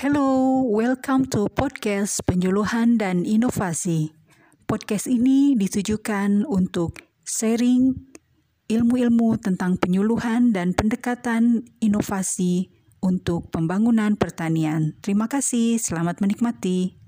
Hello, welcome to podcast penyuluhan dan inovasi. Podcast ini ditujukan untuk sharing ilmu-ilmu tentang penyuluhan dan pendekatan inovasi untuk pembangunan pertanian. Terima kasih, selamat menikmati.